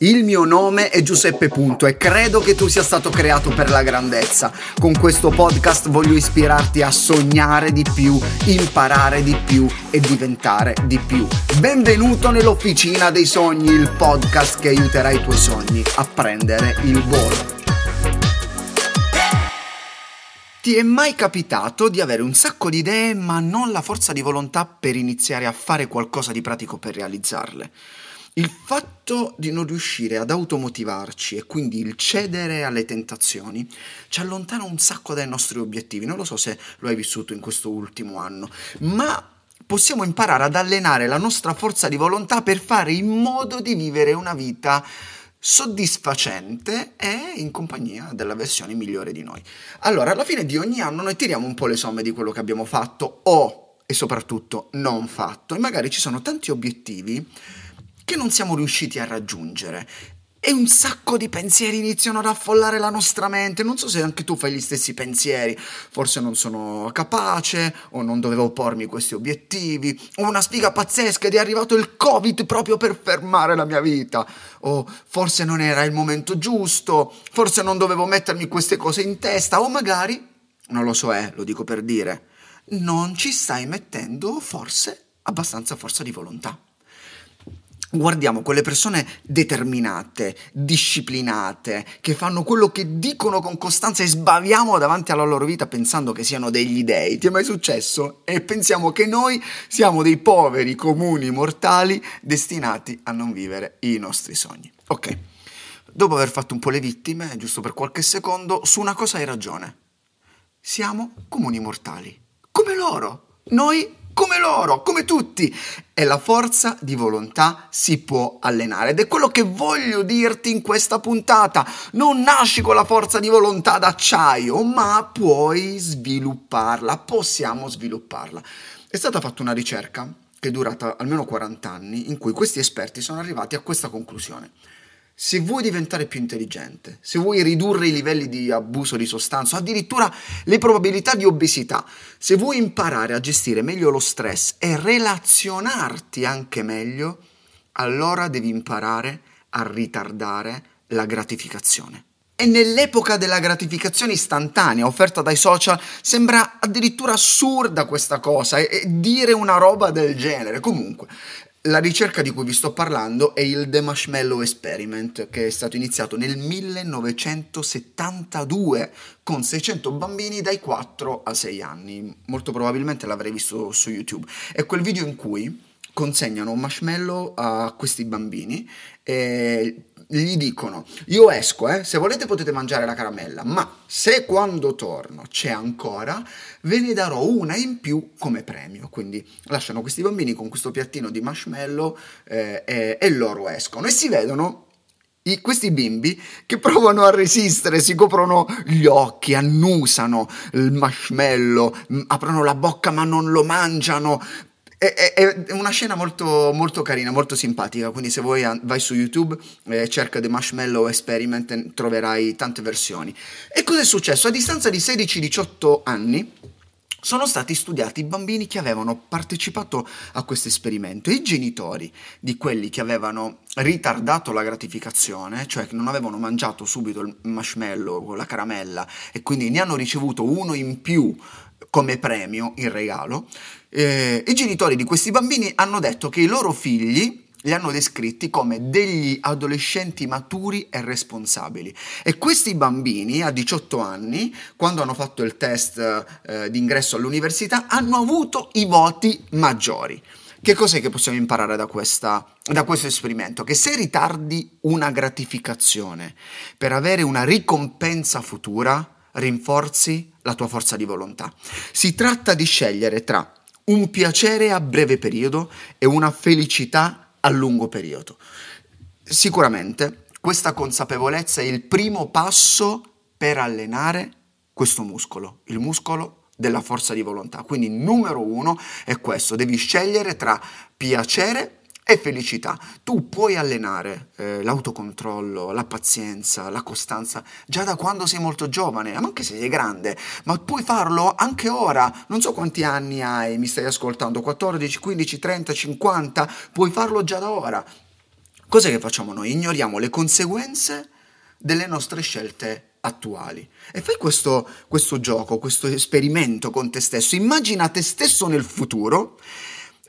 Il mio nome è Giuseppe Punto e credo che tu sia stato creato per la grandezza. Con questo podcast voglio ispirarti a sognare di più, imparare di più e diventare di più. Benvenuto nell'Officina dei Sogni, il podcast che aiuterà i tuoi sogni a prendere il volo. Ti è mai capitato di avere un sacco di idee ma non la forza di volontà per iniziare a fare qualcosa di pratico per realizzarle? Il fatto di non riuscire ad automotivarci e quindi il cedere alle tentazioni ci allontana un sacco dai nostri obiettivi. Non lo so se lo hai vissuto in questo ultimo anno, ma possiamo imparare ad allenare la nostra forza di volontà per fare in modo di vivere una vita soddisfacente e in compagnia della versione migliore di noi. Allora, alla fine di ogni anno noi tiriamo un po' le somme di quello che abbiamo fatto o e soprattutto non fatto e magari ci sono tanti obiettivi che non siamo riusciti a raggiungere. E un sacco di pensieri iniziano ad affollare la nostra mente. Non so se anche tu fai gli stessi pensieri. Forse non sono capace, o non dovevo pormi questi obiettivi, o una sfiga pazzesca ed è arrivato il Covid proprio per fermare la mia vita. O forse non era il momento giusto, forse non dovevo mettermi queste cose in testa, o magari, non lo so, eh, lo dico per dire, non ci stai mettendo forse abbastanza forza di volontà guardiamo quelle persone determinate, disciplinate, che fanno quello che dicono con costanza e sbaviamo davanti alla loro vita pensando che siano degli dei. Ti è mai successo? E pensiamo che noi siamo dei poveri comuni mortali destinati a non vivere i nostri sogni. Ok, dopo aver fatto un po' le vittime, giusto per qualche secondo, su una cosa hai ragione. Siamo comuni mortali, come loro. Noi come loro, come tutti. E la forza di volontà si può allenare ed è quello che voglio dirti in questa puntata. Non nasci con la forza di volontà d'acciaio, ma puoi svilupparla, possiamo svilupparla. È stata fatta una ricerca che è durata almeno 40 anni in cui questi esperti sono arrivati a questa conclusione. Se vuoi diventare più intelligente, se vuoi ridurre i livelli di abuso di sostanza, addirittura le probabilità di obesità, se vuoi imparare a gestire meglio lo stress e relazionarti anche meglio, allora devi imparare a ritardare la gratificazione. E nell'epoca della gratificazione istantanea offerta dai social sembra addirittura assurda questa cosa e, e dire una roba del genere. Comunque, la ricerca di cui vi sto parlando è il The Marshmallow Experiment, che è stato iniziato nel 1972 con 600 bambini dai 4 a 6 anni. Molto probabilmente l'avrei visto su YouTube. È quel video in cui consegnano un marshmallow a questi bambini e gli dicono io esco, eh, se volete potete mangiare la caramella, ma se quando torno c'è ancora, ve ne darò una in più come premio. Quindi lasciano questi bambini con questo piattino di marshmallow eh, e, e loro escono e si vedono i, questi bimbi che provano a resistere, si coprono gli occhi, annusano il marshmallow, aprono la bocca ma non lo mangiano, è, è, una scena molto, molto carina, molto simpatica, quindi se vuoi vai su YouTube, eh, cerca The Marshmallow Experiment e troverai tante versioni. E cosa è successo? A distanza di 16-18 anni sono stati studiati i bambini che avevano partecipato a questo esperimento i genitori di quelli che avevano ritardato la gratificazione, cioè che non avevano mangiato subito il marshmallow con la caramella e quindi ne hanno ricevuto uno in più come premio in regalo, eh, i genitori di questi bambini hanno detto che i loro figli li hanno descritti come degli adolescenti maturi e responsabili. E questi bambini a 18 anni, quando hanno fatto il test eh, di ingresso all'università, hanno avuto i voti maggiori. Che cos'è che possiamo imparare da, questa, da questo esperimento? Che se ritardi una gratificazione per avere una ricompensa futura, rinforzi la tua forza di volontà. Si tratta di scegliere tra un piacere a breve periodo e una felicità a lungo periodo. Sicuramente questa consapevolezza è il primo passo per allenare questo muscolo, il muscolo della forza di volontà. Quindi numero uno è questo, devi scegliere tra piacere e felicità. Tu puoi allenare eh, l'autocontrollo, la pazienza, la costanza già da quando sei molto giovane, anche se sei grande, ma puoi farlo anche ora. Non so quanti anni hai, mi stai ascoltando, 14, 15, 30, 50, puoi farlo già da ora. Cos'è che facciamo noi? Ignoriamo le conseguenze delle nostre scelte attuali. E fai questo, questo gioco, questo esperimento con te stesso. Immagina te stesso nel futuro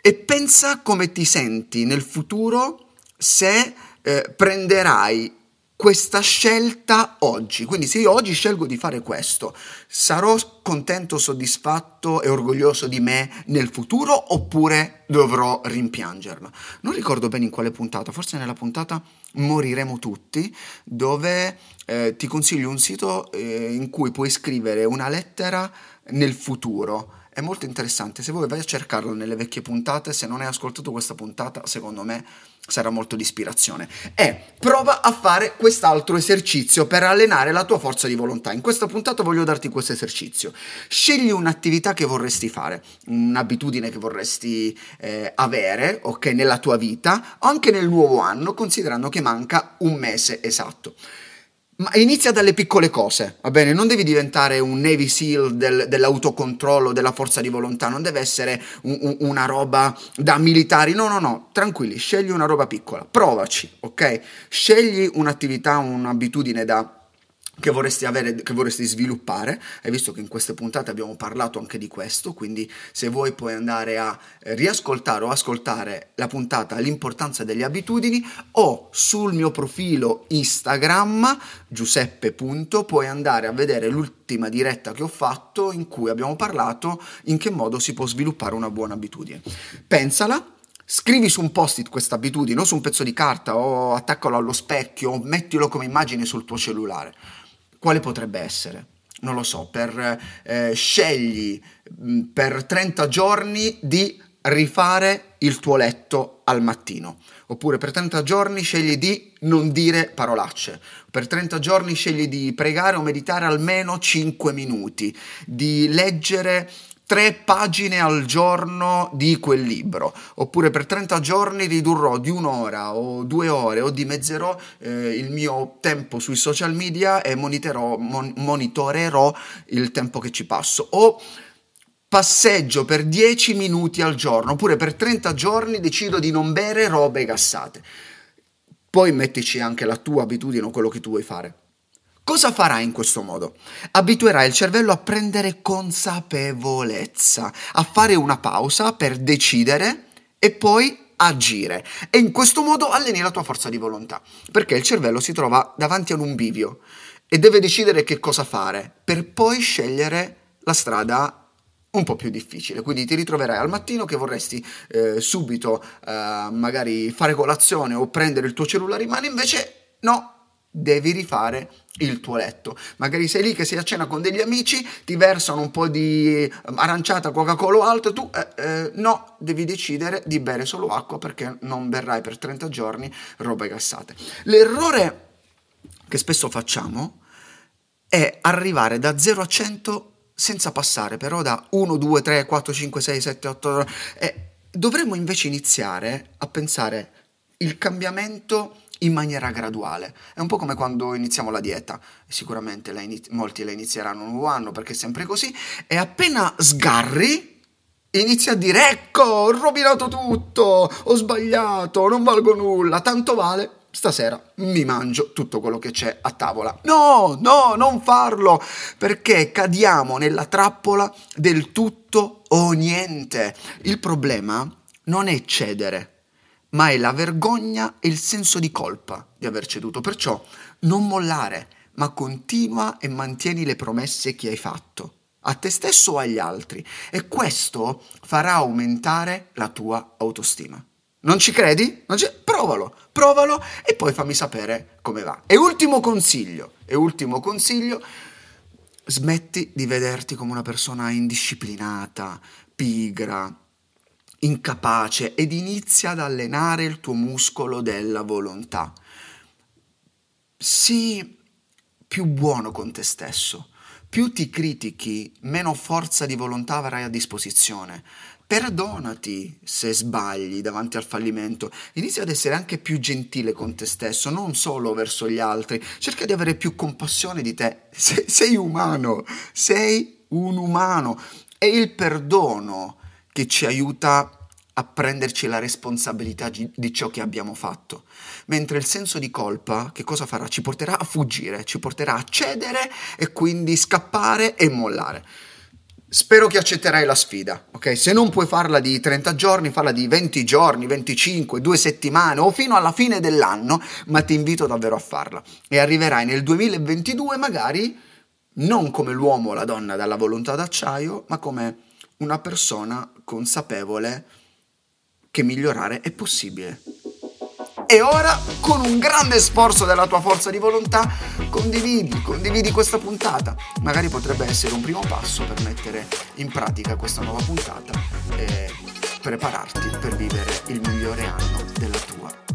e pensa come ti senti nel futuro se eh, prenderai questa scelta oggi. Quindi se io oggi scelgo di fare questo, sarò contento, soddisfatto e orgoglioso di me nel futuro oppure dovrò rimpiangerlo? Non ricordo bene in quale puntata, forse nella puntata Moriremo tutti, dove eh, ti consiglio un sito eh, in cui puoi scrivere una lettera nel futuro è molto interessante. Se vuoi vai a cercarlo nelle vecchie puntate, se non hai ascoltato questa puntata, secondo me sarà molto di ispirazione. E prova a fare quest'altro esercizio per allenare la tua forza di volontà. In questa puntata voglio darti questo esercizio. Scegli un'attività che vorresti fare, un'abitudine che vorresti eh, avere, ok, nella tua vita, o anche nel nuovo anno, considerando che manca un mese esatto. Ma inizia dalle piccole cose, va bene? Non devi diventare un Navy SEAL del, dell'autocontrollo, della forza di volontà, non deve essere un, un, una roba da militari, no, no, no, tranquilli, scegli una roba piccola, provaci, ok? Scegli un'attività, un'abitudine da che vorresti avere, che vorresti sviluppare. Hai visto che in queste puntate abbiamo parlato anche di questo, quindi se vuoi puoi andare a eh, riascoltare o ascoltare la puntata L'importanza delle abitudini o sul mio profilo Instagram Giuseppe. puoi andare a vedere l'ultima diretta che ho fatto in cui abbiamo parlato in che modo si può sviluppare una buona abitudine. Pensala, Scrivi su un post-it questa abitudine o su un pezzo di carta o attaccalo allo specchio o mettilo come immagine sul tuo cellulare. Quale potrebbe essere? Non lo so, per eh, scegli mm, per 30 giorni di rifare il tuo letto al mattino. Oppure per 30 giorni scegli di non dire parolacce. Per 30 giorni scegli di pregare o meditare almeno 5 minuti, di leggere tre pagine al giorno di quel libro, oppure per 30 giorni ridurrò di un'ora o due ore o dimezzerò eh, il mio tempo sui social media e mon- monitorerò il tempo che ci passo. O passeggio per 10 minuti al giorno, oppure per 30 giorni decido di non bere robe gassate. Poi mettici anche la tua abitudine o quello che tu vuoi fare. Cosa farai in questo modo? Abituerai il cervello a prendere consapevolezza, a fare una pausa per decidere e poi agire. E in questo modo alleni la tua forza di volontà, perché il cervello si trova davanti ad un bivio e deve decidere che cosa fare per poi scegliere la strada un po' più difficile. Quindi ti ritroverai al mattino che vorresti eh, subito eh, magari fare colazione o prendere il tuo cellulare in mano, invece no, devi rifare il tuo letto. Magari sei lì che sei a cena con degli amici, ti versano un po' di eh, aranciata, Coca-Cola o altro, tu eh, eh, no, devi decidere di bere solo acqua perché non berrai per 30 giorni robe gassate. L'errore che spesso facciamo è arrivare da 0 a 100 senza passare però da 1, 2, 3, 4, 5, 6, 7, 8 e dovremmo invece iniziare a pensare il cambiamento in maniera graduale. È un po' come quando iniziamo la dieta, sicuramente la iniz- molti la inizieranno un nuovo anno perché è sempre così, e appena sgarri inizia a dire ecco, ho rovinato tutto, ho sbagliato, non valgo nulla, tanto vale. Stasera mi mangio tutto quello che c'è a tavola. No, no, non farlo, perché cadiamo nella trappola del tutto o niente. Il problema non è cedere, ma è la vergogna e il senso di colpa di aver ceduto. Perciò non mollare, ma continua e mantieni le promesse che hai fatto, a te stesso o agli altri, e questo farà aumentare la tua autostima. Non ci credi? Non ci... Provalo, provalo e poi fammi sapere come va. E ultimo consiglio, e ultimo consiglio, smetti di vederti come una persona indisciplinata, pigra, incapace ed inizia ad allenare il tuo muscolo della volontà. Sii più buono con te stesso. Più ti critichi, meno forza di volontà avrai a disposizione. Perdonati se sbagli davanti al fallimento. Inizia ad essere anche più gentile con te stesso, non solo verso gli altri. Cerca di avere più compassione di te. Se, sei umano, sei un umano. E il perdono che ci aiuta a prenderci la responsabilità di ciò che abbiamo fatto. Mentre il senso di colpa, che cosa farà? Ci porterà a fuggire, ci porterà a cedere e quindi scappare e mollare. Spero che accetterai la sfida, ok? Se non puoi farla di 30 giorni, farla di 20 giorni, 25, due settimane o fino alla fine dell'anno, ma ti invito davvero a farla. E arriverai nel 2022 magari non come l'uomo o la donna dalla volontà d'acciaio, ma come una persona consapevole che migliorare è possibile. E ora, con un grande sforzo della tua forza di volontà, condividi, condividi questa puntata. Magari potrebbe essere un primo passo per mettere in pratica questa nuova puntata e prepararti per vivere il migliore anno della tua